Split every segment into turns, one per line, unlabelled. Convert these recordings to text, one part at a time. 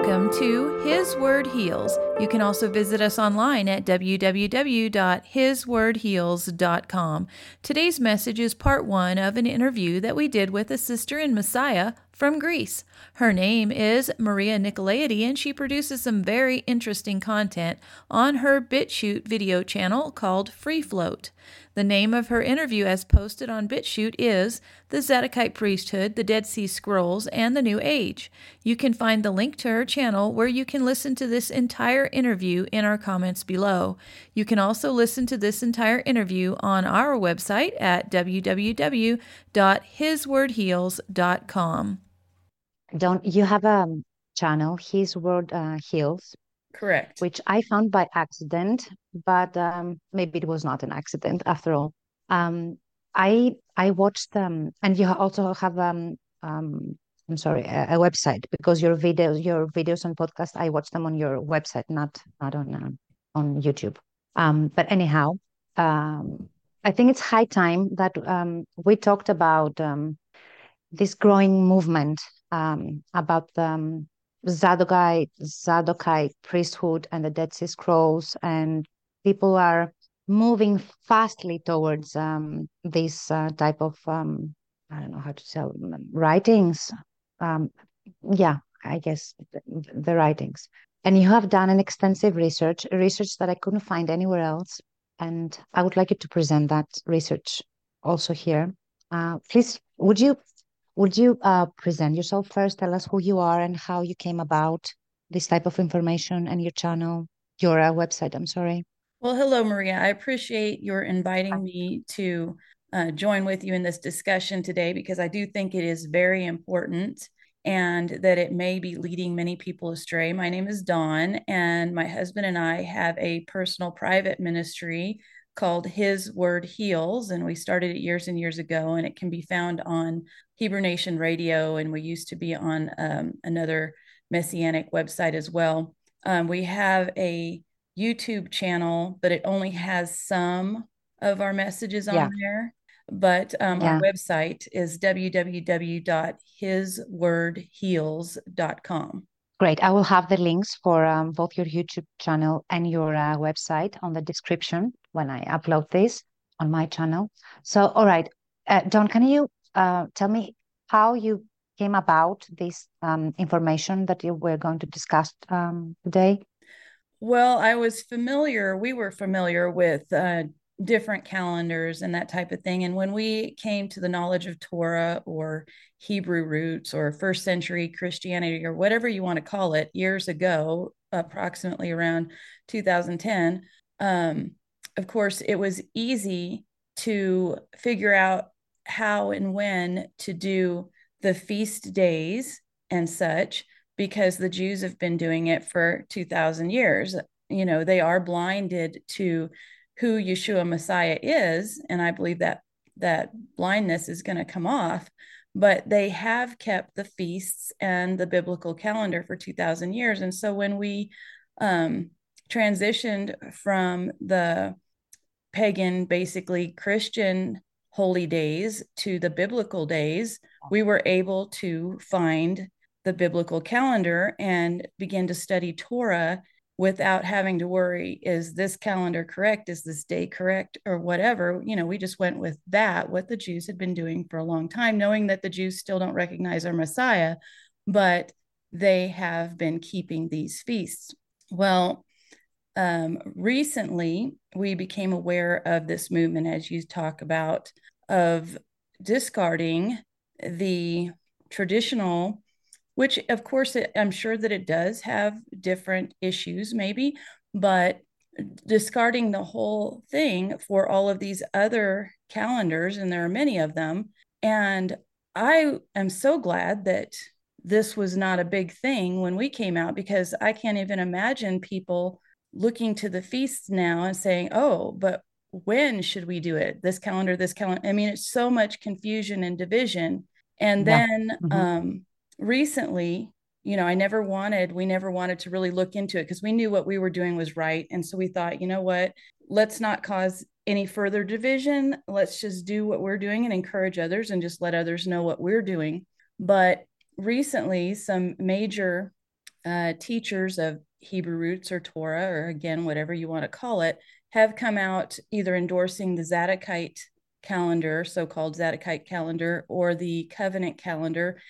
Welcome to His Word Heals. You can also visit us online at www.hiswordheals.com. Today's message is part one of an interview that we did with a sister in Messiah from Greece. Her name is Maria Nikolaidi, and she produces some very interesting content on her BitChute video channel called Free Float. The name of her interview, as posted on BitChute, is The Zadokite Priesthood, the Dead Sea Scrolls, and the New Age. You can find the link to her channel where you can listen to this entire interview in our comments below. You can also listen to this entire interview on our website at www.hiswordheals.com.
Don't you have a channel, His Word uh, Heals?
Correct.
Which I found by accident, but um, maybe it was not an accident after all. Um, I I watched them, and you also have um, um I'm sorry a, a, website because your videos your videos and podcast I watch them on your website, not not on uh, on YouTube. Um, but anyhow, um, I think it's high time that um, we talked about um, this growing movement um, about the um, Zadokite, Zadokite priesthood and the Dead Sea Scrolls, and people are moving fastly towards um, this uh, type of um, I don't know how to say writings. Um, yeah, I guess the, the, writings. And you have done an extensive research, research that I couldn't find anywhere else. And I would like you to present that research also here. Uh, please, would you would you uh, present yourself first? Tell us who you are and how you came about this type of information and your channel, your uh, website. I'm sorry.
Well, hello, Maria. I appreciate your inviting me to uh, join with you in this discussion today because I do think it is very important and that it may be leading many people astray. My name is Dawn, and my husband and I have a personal private ministry called His Word Heals, and we started it years and years ago, and it can be found on Hebrew Nation Radio, and we used to be on um, another messianic website as well. Um, we have a YouTube channel, but it only has some of our messages on yeah. there. But um, yeah. our website is www.hiswordheals.com.
Great. I will have the links for um, both your YouTube channel and your uh, website on the description when I upload this on my channel. So, all right, uh, Dawn, can you tell me how you came about this um, information that you were going to discuss um, today?
Well, I was familiar, we were familiar with uh, different calendars and that type of thing. And when we came to the knowledge of Torah or Hebrew roots or first century Christianity or whatever you want to call it, years ago, approximately around 2010, um, of course, it was easy to figure out how and when to do the feast days and such because the Jews have been doing it for 2000 years. You know, they are blinded to who Yeshua Messiah is and I believe that that blindness is going to come off but they have kept the feasts and the biblical calendar for 2000 years and so when we um, transitioned from the pagan basically christian holy days to the biblical days, we were able to find the biblical calendar and begin to study Torah without having to worry is this calendar correct? Is this day correct? Or whatever. You know we just went with that what the jews had been doing for a long time knowing that the jews still don't recognize our messiah but they have been keeping these feasts. Well um, recently we became aware of this movement, as you talk about, of discarding the traditional, which of course it, I'm sure that it does have different issues, maybe, but discarding the whole thing for all of these other calendars, and there are many of them. And I am so glad that this was not a big thing when we came out because I can't even imagine people looking to the feasts now and saying, oh, but when should we do it? This calendar, this calendar. I mean, it's so much confusion and division. And yeah. then mm-hmm. um, recently, you know, I never wanted, we never wanted to really look into it because we knew what we were doing was right. And so we thought, you know what, let's not cause any further division. Let's just do what we're doing and encourage others and just let others know what we're doing. But recently, some major uh, teachers of Hebrew roots or Torah, or again, whatever you want to call it, have come out either endorsing the Zadokite calendar, so called Zadokite calendar, or the covenant calendar.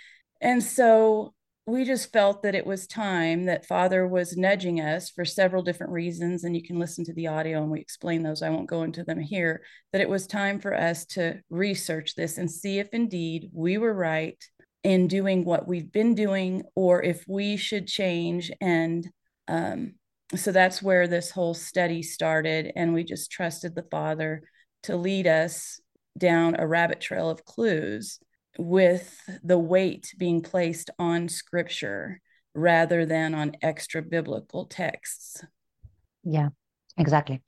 And so we just felt that it was time that Father was nudging us for several different reasons. And you can listen to the audio and we explain those. I won't go into them here. That it was time for us to research this and see if indeed we were right in doing what we've been doing or if we should change. And um, so that's where this whole study started. And we just trusted the Father to lead us down a rabbit trail of clues with the weight being placed on scripture rather than on extra biblical texts.
Yeah, exactly.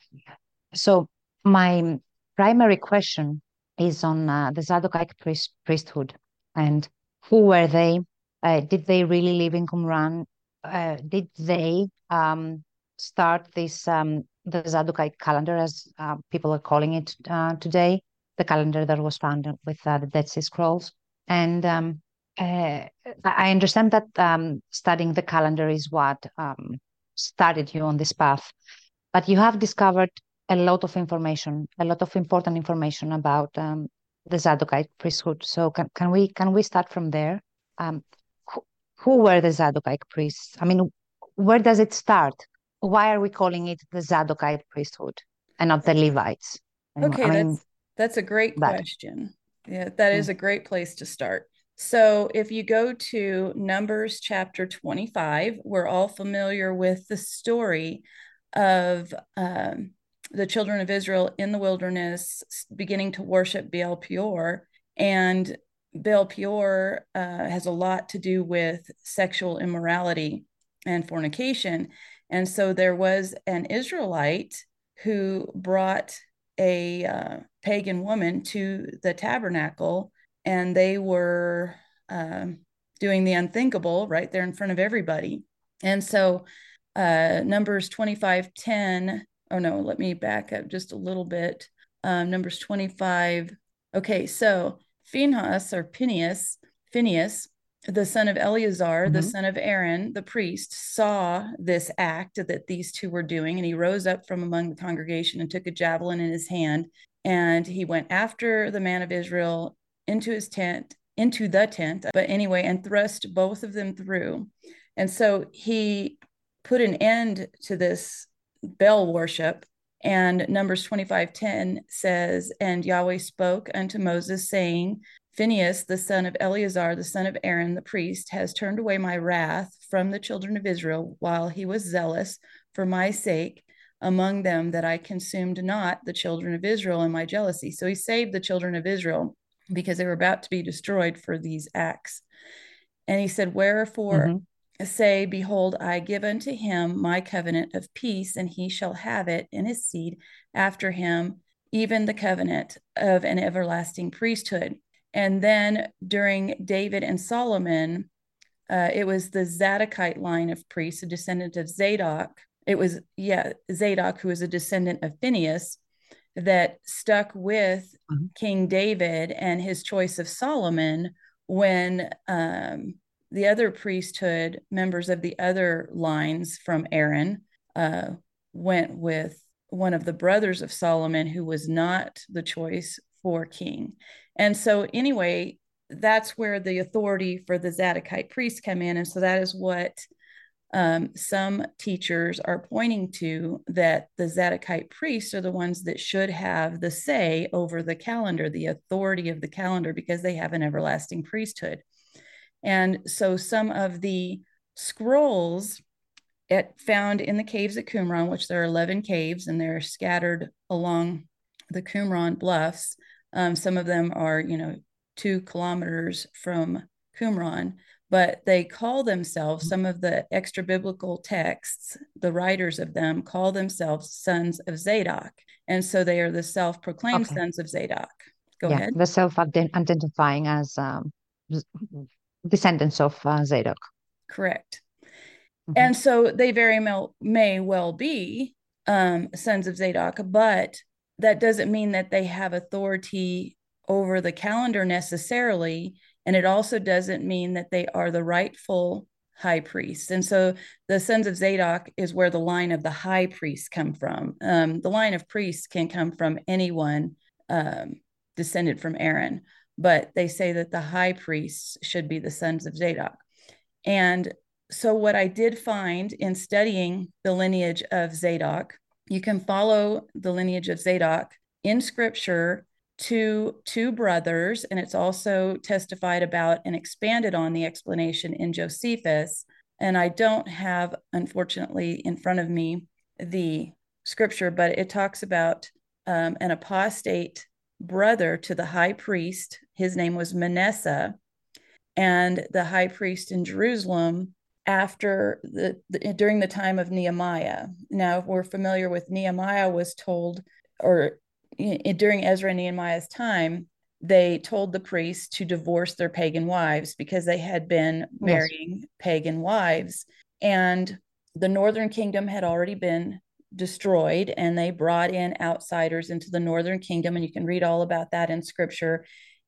So, my primary question is on uh, the Zadokite priest- priesthood and who were they? Uh, did they really live in Qumran? Uh, did they um, start this um, the Zadokite calendar, as uh, people are calling it uh, today, the calendar that was found with uh, the Dead Sea Scrolls? And um, uh, I understand that um, studying the calendar is what um, started you on this path, but you have discovered a lot of information, a lot of important information about um, the Zadokite priesthood. So can, can we can we start from there? Um, who, were the Zadokite priests? I mean, where does it start? Why are we calling it the Zadokite priesthood and not the Levites?
Okay, I mean, that's that's a great that. question. Yeah, that is mm. a great place to start. So if you go to Numbers chapter 25, we're all familiar with the story of um, the children of Israel in the wilderness beginning to worship Baal Peor. And Baal Peor uh, has a lot to do with sexual immorality and fornication. And so there was an Israelite who brought a uh, pagan woman to the tabernacle, and they were um, doing the unthinkable right there in front of everybody. And so, uh, Numbers 25 10 oh no, let me back up just a little bit. Um, numbers 25. Okay, so Phinehas or Phineas, Phineas, the son of Eleazar, mm-hmm. the son of Aaron, the priest, saw this act that these two were doing, and he rose up from among the congregation and took a javelin in his hand, and he went after the man of Israel into his tent, into the tent, but anyway, and thrust both of them through. And so he put an end to this Baal worship. And Numbers 25 10 says, And Yahweh spoke unto Moses, saying, Phinehas, the son of Eleazar, the son of Aaron, the priest, has turned away my wrath from the children of Israel while he was zealous for my sake among them, that I consumed not the children of Israel in my jealousy. So he saved the children of Israel because they were about to be destroyed for these acts. And he said, Wherefore mm-hmm say, Behold, I give unto him my covenant of peace, and he shall have it in his seed after him, even the covenant of an everlasting priesthood. And then during David and Solomon, uh, it was the Zadokite line of priests, a descendant of Zadok. It was, yeah, Zadok, who was a descendant of Phineas, that stuck with mm-hmm. King David and his choice of Solomon when um, the other priesthood members of the other lines from Aaron uh, went with one of the brothers of Solomon, who was not the choice for king. And so, anyway, that's where the authority for the Zadokite priests come in. And so, that is what um, some teachers are pointing to that the Zadokite priests are the ones that should have the say over the calendar, the authority of the calendar, because they have an everlasting priesthood. And so some of the scrolls at, found in the caves at Qumran, which there are 11 caves and they're scattered along the Qumran bluffs. Um, some of them are, you know, two kilometers from Qumran, but they call themselves, some of the extra biblical texts, the writers of them call themselves sons of Zadok. And so they are the self proclaimed okay. sons of Zadok. Go yeah, ahead.
The self identifying as um, descendants of uh, Zadok.
Correct. Mm-hmm. And so they very may well be um, sons of Zadok, but that doesn't mean that they have authority over the calendar necessarily. And it also doesn't mean that they are the rightful high priests. And so the sons of Zadok is where the line of the high priests come from. Um, the line of priests can come from anyone um, descended from Aaron, but they say that the high priests should be the sons of Zadok. And so, what I did find in studying the lineage of Zadok, you can follow the lineage of Zadok in scripture to two brothers, and it's also testified about and expanded on the explanation in Josephus. And I don't have, unfortunately, in front of me the scripture, but it talks about um, an apostate brother to the high priest. His name was Manasseh, and the high priest in Jerusalem after the, the, during the time of Nehemiah. Now, if we're familiar with Nehemiah was told, or in, during Ezra and Nehemiah's time, they told the priests to divorce their pagan wives because they had been marrying yes. pagan wives. And the northern kingdom had already been destroyed, and they brought in outsiders into the northern kingdom. And you can read all about that in scripture.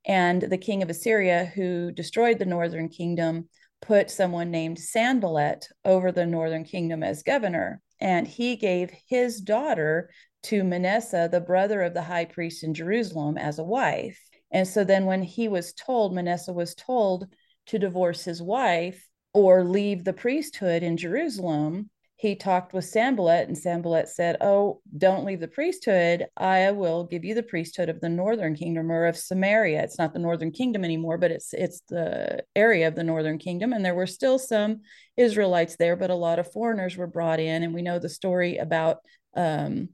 And the king of Assyria, who destroyed the northern kingdom, put someone named Sanballat over the northern kingdom as governor. And he gave his daughter to Manasseh, the brother of the high priest in Jerusalem, as a wife. And so then when he was told, Manasseh was told to divorce his wife or leave the priesthood in Jerusalem, he talked with Sanballat, and Sanballat said, Oh, don't leave the priesthood. I will give you the priesthood of the northern kingdom or of Samaria. It's not the northern kingdom anymore, but it's it's the area of the northern kingdom. And there were still some Israelites there, but a lot of foreigners were brought in. And we know the story about um,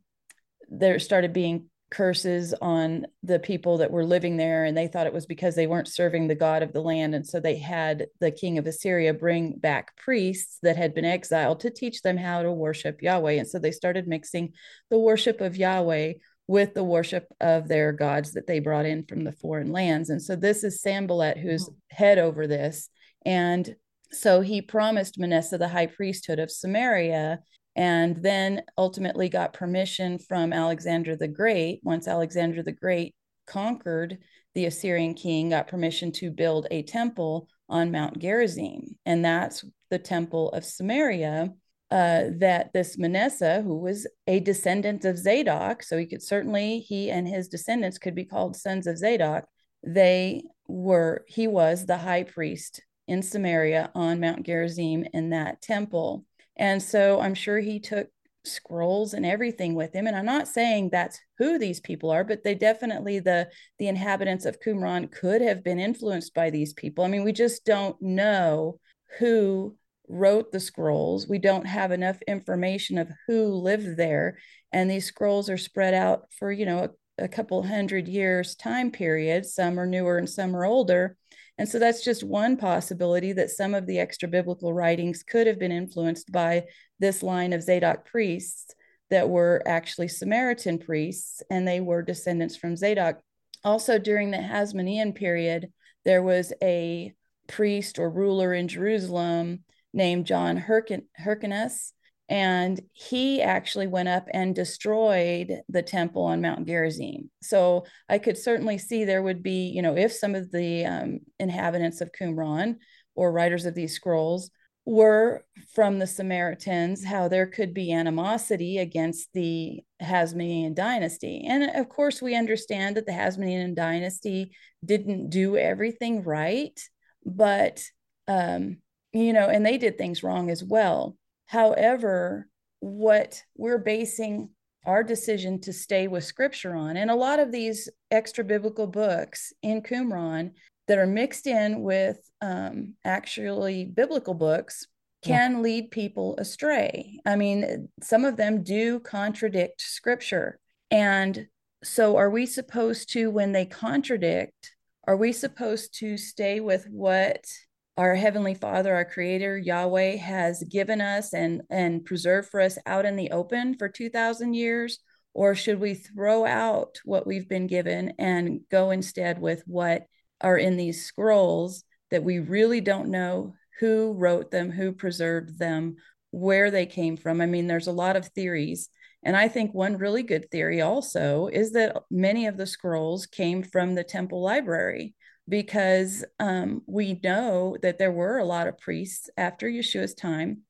there started being curses on the people that were living there and they thought it was because they weren't serving the god of the land and so they had the king of assyria bring back priests that had been exiled to teach them how to worship yahweh. And so they started mixing the worship of yahweh with the worship of their gods that they brought in from the foreign lands. And so this is sanballat who's mm-hmm. head over this. And so he promised manasseh the high priesthood of samaria and then ultimately got permission from Alexander the Great. Once Alexander the Great conquered the Assyrian king, got permission to build a temple on Mount Gerizim. And that's the temple of Samaria uh, that this Manasseh, who was a descendant of Zadok, so he could certainly, he and his descendants could be called sons of Zadok, they were, he was the high priest in Samaria on Mount Gerizim in that temple. And so I'm sure he took scrolls and everything with him. And i'm not saying that's who these people are but they definitely the the inhabitants of qumran could have been influenced by these people. I mean we just don't know who wrote the scrolls. We don't have enough information of who lived there. And these scrolls are spread out for you know a, a couple hundred years time period. Some are newer and some are older and so that's just one possibility that some of the extra biblical writings could have been influenced by this line of Zadok priests that were actually Samaritan priests, and they were descendants from Zadok. Also, during the Hasmonean period, there was a priest or ruler in Jerusalem named John Hyrcanus, and he actually went up and destroyed the temple on Mount Gerizim. So I could certainly see there would be, you know, if some of the um, inhabitants of Qumran or writers of these scrolls were from the Samaritans, how there could be animosity against the Hasmonean dynasty. And of course, we understand that the Hasmonean dynasty didn't do everything right, but, um, you know, and they did things wrong as well However, what we're basing our decision to stay with scripture on, and a lot of these extra biblical books in Qumran that are mixed in with um, actually biblical books can yeah. lead people astray. I mean, some of them do contradict scripture. And so, are we supposed to, when they contradict, are we supposed to stay with what our heavenly father our creator yahweh has given us and and preserved for us out in the open for 2000 years? Or should we throw out what we've been given and go instead with what are in these scrolls that we really don't know who wrote them who preserved them where they came from? I mean there's a lot of theories. And i think one really good theory also is that many of the scrolls came from the temple library because um, we know that there were a lot of priests after Yeshua's time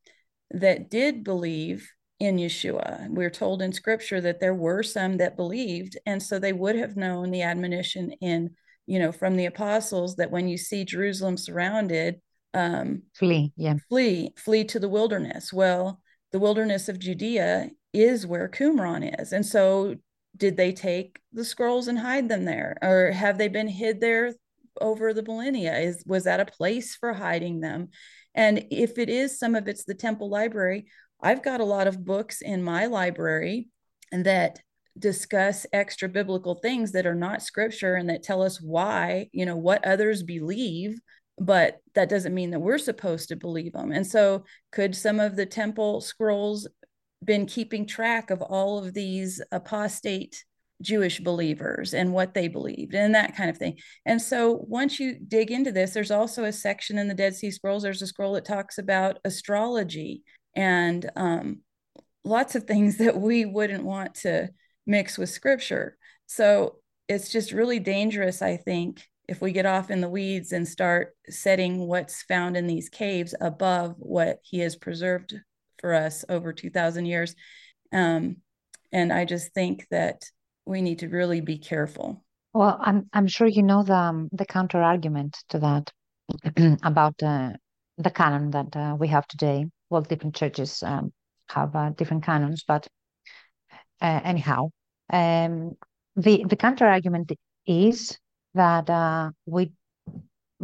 that did believe in Yeshua. We're told in scripture that there were some that believed. And so they would have known the admonition in, you know, from the apostles that when you see Jerusalem surrounded, um,
flee, yeah,
flee, flee to the wilderness. Well, the wilderness of Judea is where Qumran is. And so did they take the scrolls and hide them there? Or have they been hid there over the millennia? Is was that a place for hiding them? And if it is some of it's the temple library, I've got a lot of books in my library that discuss extra biblical things that are not scripture and that tell us why, you know, what others believe, but that doesn't mean that we're supposed to believe them. And so could some of the temple scrolls been keeping track of all of these apostate Jewish believers and what they believed and that kind of thing. And so once you dig into this, there's also a section in the Dead Sea Scrolls. There's a scroll that talks about astrology and um, lots of things that we wouldn't want to mix with scripture. So it's just really dangerous, I think, if we get off in the weeds and start setting what's found in these caves above what he has preserved for us over 2000 years um, and i just think that we need to really be careful.
Well i'm i'm sure you know the um, the counter argument to that about uh, the canon that uh, we have today. Well different churches um, have uh, different canons but uh, anyhow um, the the counter argument is that uh, we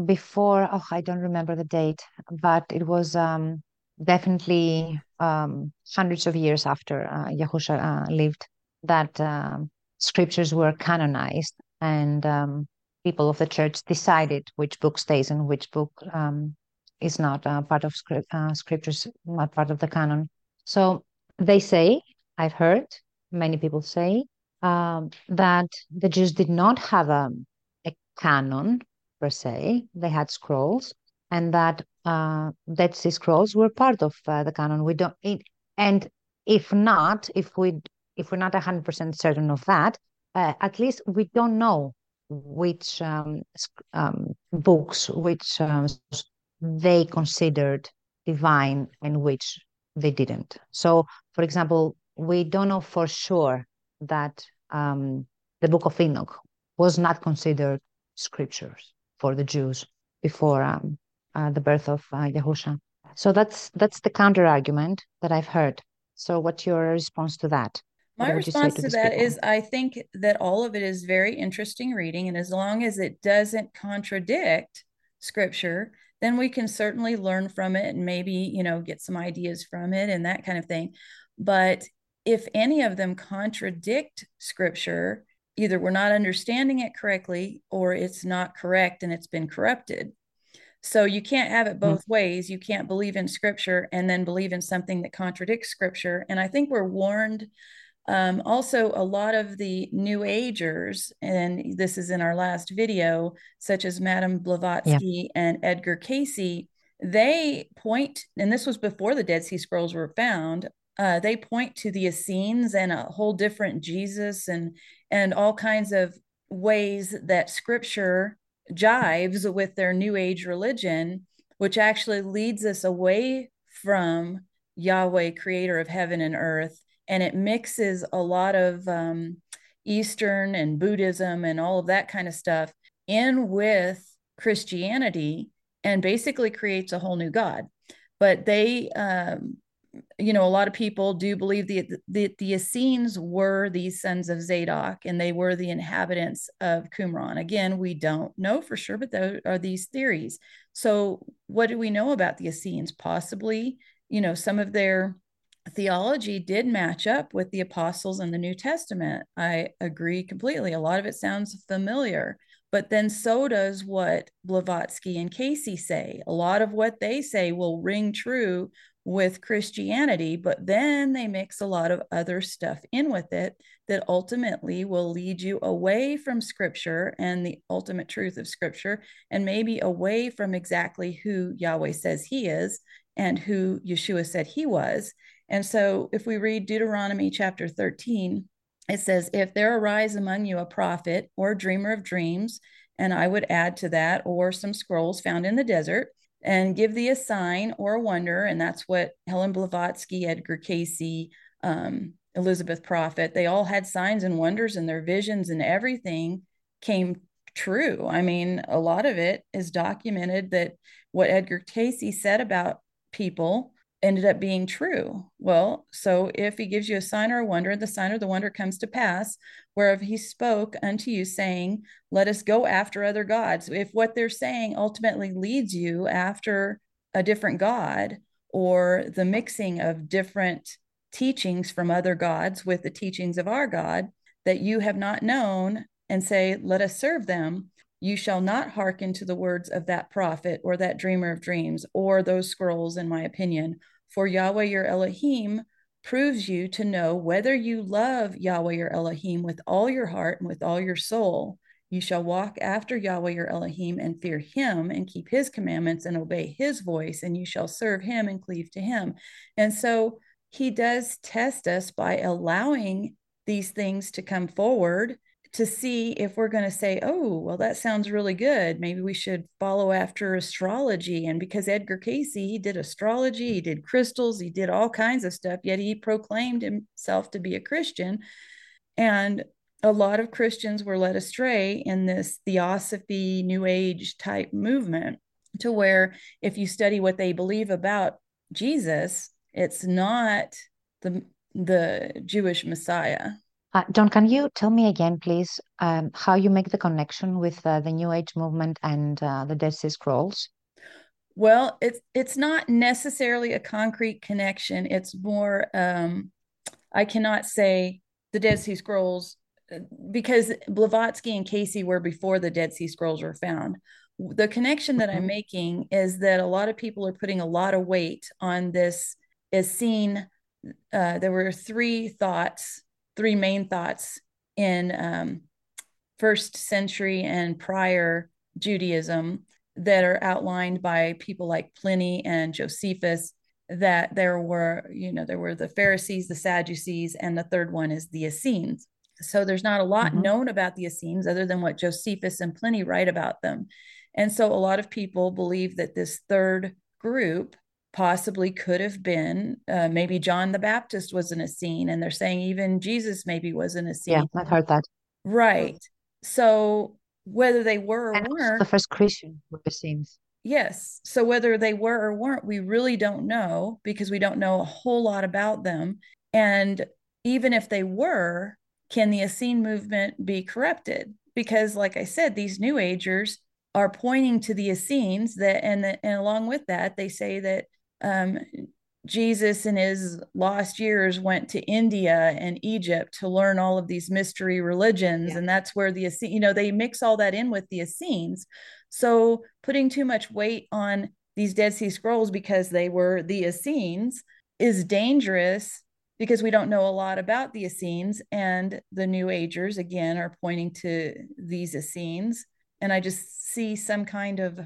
before oh i don't remember the date but it was um, definitely um, hundreds of years after uh, Yahusha lived, that um, scriptures were canonized and um, people of the church decided which book stays and which book um, is not uh, part of script, uh, scriptures, not part of the canon. So they say, I've heard many people say, um, that the Jews did not have a, a canon per se, they had scrolls, and that uh, Dead Sea Scrolls were part of uh, the canon. We don't, it, and if not, if we if we're not hundred percent certain of that, uh, at least we don't know which um, um, books which um, they considered divine and which they didn't. So, for example, we don't know for sure that um, the Book of Enoch was not considered scriptures for the Jews before um, uh, the birth of uh, Yahusha. So that's that's the counter argument that I've heard. So what's your response to that?
My response to, to that people? is I think that all of it is very interesting reading. And as long as it doesn't contradict scripture, then we can certainly learn from it and maybe, you know, get some ideas from it and that kind of thing. But if any of them contradict scripture, either we're not understanding it correctly or it's not correct and it's been corrupted. So you can't have it both mm-hmm. ways. You can't believe in scripture and then believe in something that contradicts scripture. And I think we're warned. Um, also, a lot of the New Agers, and this is in our last video, such as Madame Blavatsky yeah. and Edgar Cayce, they point, and this was before the Dead Sea Scrolls were found. Uh, they point to the Essenes and a whole different Jesus and and all kinds of ways that Scripture jives with their new age religion, which actually leads us away from Yahweh, creator of heaven and earth. And it mixes a lot of um, Eastern and Buddhism and all of that kind of stuff in with Christianity and basically creates a whole new God. But they um, you know, a lot of people do believe the, the, the Essenes were these sons of Zadok and they were the inhabitants of Qumran. Again, we don't know for sure, but there are these theories. So, what do we know about the Essenes? Possibly, you know, some of their theology did match up with the apostles in the New Testament. I agree completely. A lot of it sounds familiar, but then so does what Blavatsky and Cayce say. A lot of what they say will ring true with Christianity, but then they mix a lot of other stuff in with it that ultimately will lead you away from scripture and the ultimate truth of scripture, and maybe away from exactly who Yahweh says he is and who Yeshua said he was. And so if we read Deuteronomy chapter 13, it says, If there arise among you a prophet or dreamer of dreams, and I would add to that or some scrolls found in the desert and give thee a sign or a wonder. And that's what Helen Blavatsky, Edgar Cayce, um, Elizabeth Prophet, they all had signs and wonders and their visions and everything came true. I mean, a lot of it is documented that what Edgar Cayce said about people ended up being true. Well, so if he gives you a sign or a wonder, the sign or the wonder comes to pass, whereof he spoke unto you, saying, Let us go after other gods. If what they're saying ultimately leads you after a different God or the mixing of different teachings from other gods with the teachings of our God that you have not known, and say, Let us serve them, you shall not hearken to the words of that prophet or that dreamer of dreams or those scrolls, in my opinion. For Yahweh your Elohim proves you to know whether you love Yahweh your Elohim with all your heart and with all your soul. You shall walk after Yahweh your Elohim and fear him and keep his commandments and obey his voice, and you shall serve him and cleave to him. And so he does test us by allowing these things to come forward to see if we're going to say, oh, well, that sounds really good. Maybe we should follow after astrology. And because Edgar Cayce, he did astrology, he did crystals, he did all kinds of stuff, yet he proclaimed himself to be a Christian. And a lot of Christians were led astray in this theosophy, New Age type movement, to where if you study what they believe about Jesus, it's not the the Jewish Messiah.
Uh, Dawn, can you tell me again, please, um, how you make the connection with uh, the New Age movement and uh, the Dead Sea Scrolls?
Well, it's it's not necessarily a concrete connection. It's more um, I cannot say the Dead Sea Scrolls because Blavatsky and Cayce were before the Dead Sea Scrolls were found. The connection that mm-hmm. I'm making is that a lot of people are putting a lot of weight on this Essene. Uh, there were three thoughts three main thoughts in um, first century and prior Judaism that are outlined by people like Pliny and Josephus that there were, you know, there were the Pharisees, the Sadducees, and the third one is the Essenes. So there's not a lot mm-hmm. known about the Essenes other than what Josephus and Pliny write about them. And so a lot of people believe that this third group possibly could have been uh, maybe John the Baptist was in Essene, and they're saying even Jesus maybe was in Essene.
Yeah, I've heard that.
Right. So whether they were or weren't,
the first Christian were Essenes.
Yes. So whether they were or weren't, we really don't know because we don't know a whole lot about them. And even if they were, can the Essene movement be corrupted? Because, like I said, these New Agers are pointing to the Essenes that, and, and along with that, they say that um, Jesus in his lost years went to India and Egypt to learn all of these mystery religions. Yeah. And that's where the, Essenes, you know, they mix all that in with the Essenes. So putting too much weight on these Dead Sea Scrolls because they were the Essenes is dangerous because we don't know a lot about the Essenes. And the New Agers, again, are pointing to these Essenes. And I just see some kind of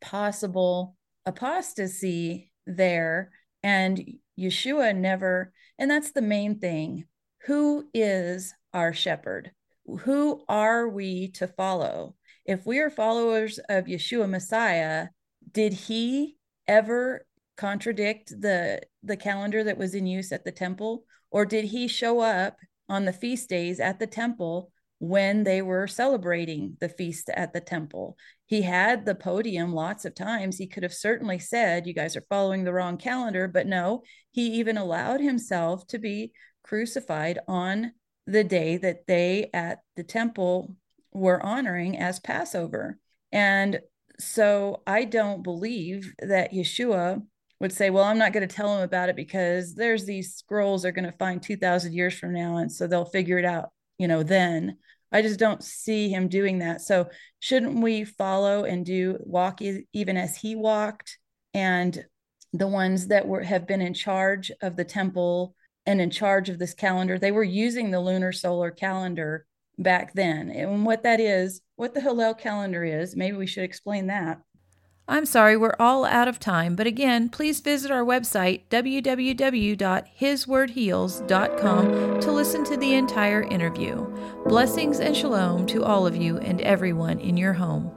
possible apostasy there and Yeshua never and that's the main thing. Who is our shepherd? Who are we to follow? If we are followers of Yeshua Messiah did he ever contradict the the calendar that was in use at the temple? Or did he show up on the feast days at the temple when they were celebrating the feast at the temple. He had the podium lots of times. He could have certainly said, You guys are following the wrong calendar. But no, he even allowed himself to be crucified on the day that they at the temple were honoring as Passover. And so I don't believe that Yeshua would say, Well, I'm not going to tell them about it because there's these scrolls they're going to find 2,000 years from now. And so they'll figure it out you know, then. I just don't see him doing that. So, shouldn't we follow and do walk even as he walked? And the ones that were have been in charge of the temple and in charge of this calendar, they were using the lunar solar calendar back then. And what that is, what the Hillel calendar is, maybe we should explain that. I'm sorry, we're all out of time, but again, please visit our website, www.hiswordheals.com, to listen to the entire interview. Blessings and shalom to all of you and everyone in your home.